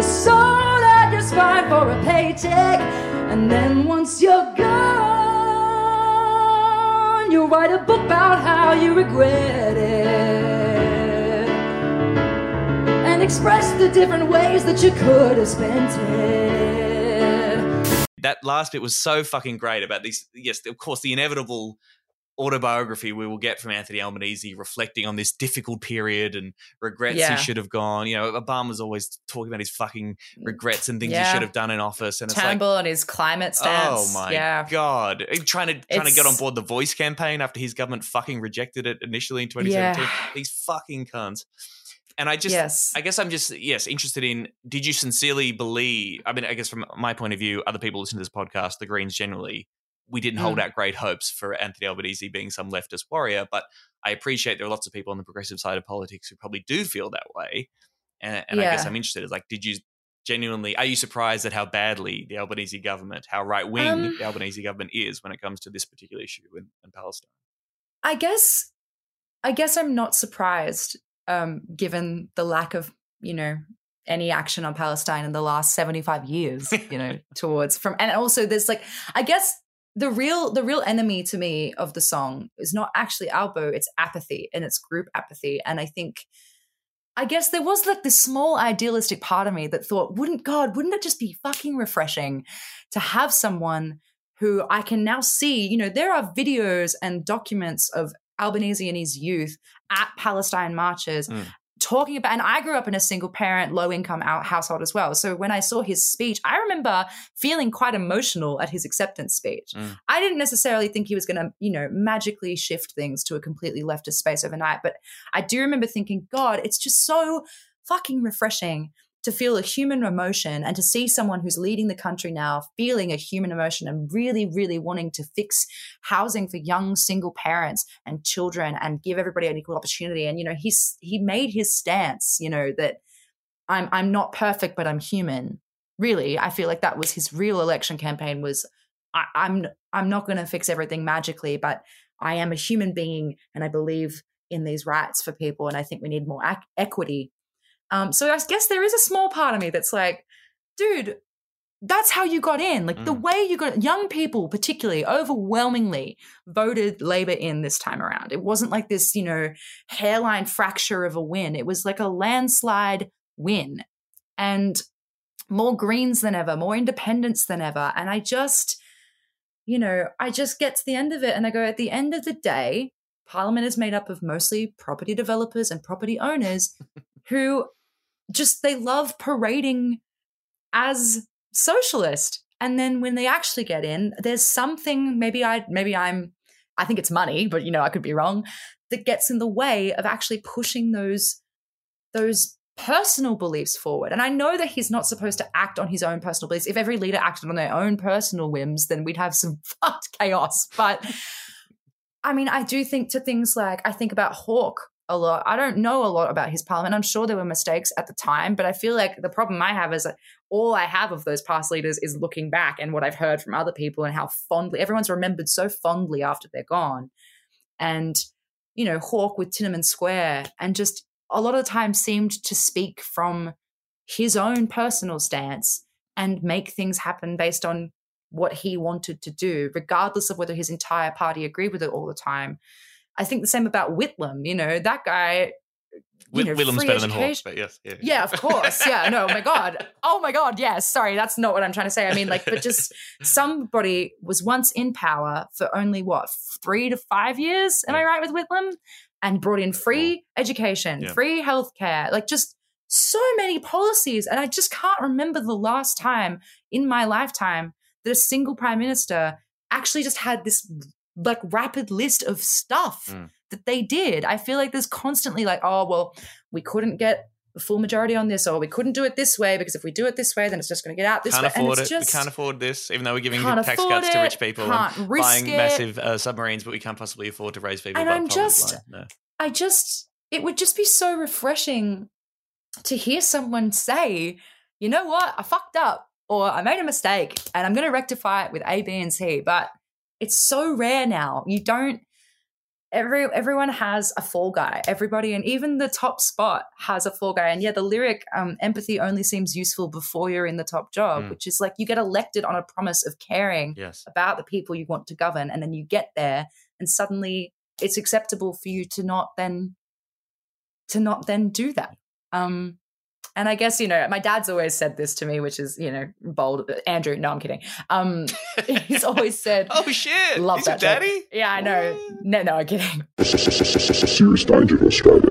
your soul and your spine for a paycheck. And then once you're gone, you'll write a book about how you regret it. And express the different ways that you could have spent it. That last bit was so fucking great about these. Yes, of course, the inevitable autobiography we will get from Anthony Albanese reflecting on this difficult period and regrets Yeah. he should have gone. You know, Obama's always talking about his fucking mm, regrets and things he should have done in office. And it's like, Turnbull on his climate oh stance. oh my yeah. god, trying to trying to get on board the Voice campaign after his government fucking rejected it initially in 2017. Yeah. These fucking cunts. And I just, yes. I guess I'm just yes interested in. Did you sincerely believe? I mean, I guess from my point of view, other people listen to this podcast, the Greens generally, we didn't hold Mm. out great hopes for Anthony Albanese being some leftist warrior. But I appreciate there are lots of people on the progressive side of politics who probably do feel that way. And, and I guess I'm interested. Is like, did you genuinely? Are you surprised at how badly the Albanese government, how right wing Um, the Albanese government is when it comes to this particular issue in, in Palestine? I guess I guess I'm not surprised um given the lack of, you know, any action on Palestine in the last 75 years, you know, towards from and also there's like I guess the real the real enemy to me of the song is not actually Albo, it's apathy and it's group apathy and I think I guess there was like this small idealistic part of me that thought, wouldn't God, wouldn't it just be fucking refreshing to have someone who I can now see, you know, there are videos and documents of Albanese in his youth at Palestine marches Mm. Talking about, and I grew up in a single parent, low income out household as well. So when I saw his speech, I remember feeling quite emotional at his acceptance speech. Mm. I didn't necessarily think he was going to, you know, magically shift things to a completely leftist space overnight, but I do remember thinking, God, it's just so fucking refreshing to feel a human emotion and to see someone who's leading the country now feeling a human emotion and really, really wanting to fix housing for young single parents and children and give everybody an equal opportunity. And, you know, he's he made his stance, you know, that I'm I'm not perfect, but I'm human. Really, I feel like that was his real election campaign was I, I'm I'm not gonna fix everything magically, but I am a human being and I believe in these rights for people. And I think we need more ac- equity um, so I guess there is a small part of me that's like, dude, that's how you got in. Like the Mm. way you got young people, particularly overwhelmingly voted Labour in this time around. It wasn't like this, you know, hairline fracture of a win. It was like a landslide win. And more Greens than ever, more independents than ever. And I just, you know, I just get to the end of it and I go, at the end of the day, Parliament is made up of mostly property developers and property owners who just they love parading as socialist. And then when they actually get in there's something maybe i maybe i'm i think it's money but you know i could be wrong that gets in the way of actually pushing those those personal beliefs forward. And i know that he's not supposed to act on his own personal beliefs. If every leader acted on their own personal whims then we'd have some fucked chaos. But I mean, I do think to things like I think about Hawke a lot. I don't know a lot about his parliament. I'm sure there were mistakes at the time, but I feel like the problem I have is that all I have of those past leaders is looking back and what I've heard from other people and how fondly everyone's remembered so fondly after they're gone. And, you know, Hawke with Tiananmen Square and just a lot of the time seemed to speak from his own personal stance and make things happen based on what he wanted to do, regardless of whether his entire party agreed with it all the time. I think the same about Whitlam. You know, that guy. you know, Whitlam's free better than Hawke, but yes, yeah, Yeah, of course. Yeah, no, oh my God. Oh my God, yes. Sorry, that's not what I'm trying to say. I mean, like, but just somebody was once in power for only what, three to five years? Am I right with Whitlam? And brought in free education, Yeah. free healthcare, like just so many policies. And I just can't remember the last time in my lifetime that a single prime minister actually just had this like rapid list of stuff Mm. that they did. I feel like there's constantly like, oh, well, we couldn't get the full majority on this, or we couldn't do it this way because if we do it this way, then it's just going to get out this can't way. afford and it. just we can't afford this, even though we're giving tax cuts to rich people and buying it. massive uh, submarines, but we can't possibly afford to raise people. And I'm just- No. I just, it would just be so refreshing to hear someone say, you know what, I fucked up or I made a mistake and I'm going to rectify it with A, B, and C. But it's so rare now. You don't, every everyone has a fall guy. Everybody and even the top spot has a fall guy. And yeah, the lyric um, empathy only seems useful before you're in the top job, Mm. which is like you get elected on a promise of caring Yes. about the people you want to govern, and then you get there, and suddenly it's acceptable for you to not then to not then do that. Um, and I guess you know my dad's always said this to me, which is you know bold. Andrew, no, I'm kidding. Um, he's always said, Oh shit! Love He's your that joke. daddy. "Yeah, I know." What? No, no, I'm kidding. Serious danger to Australia.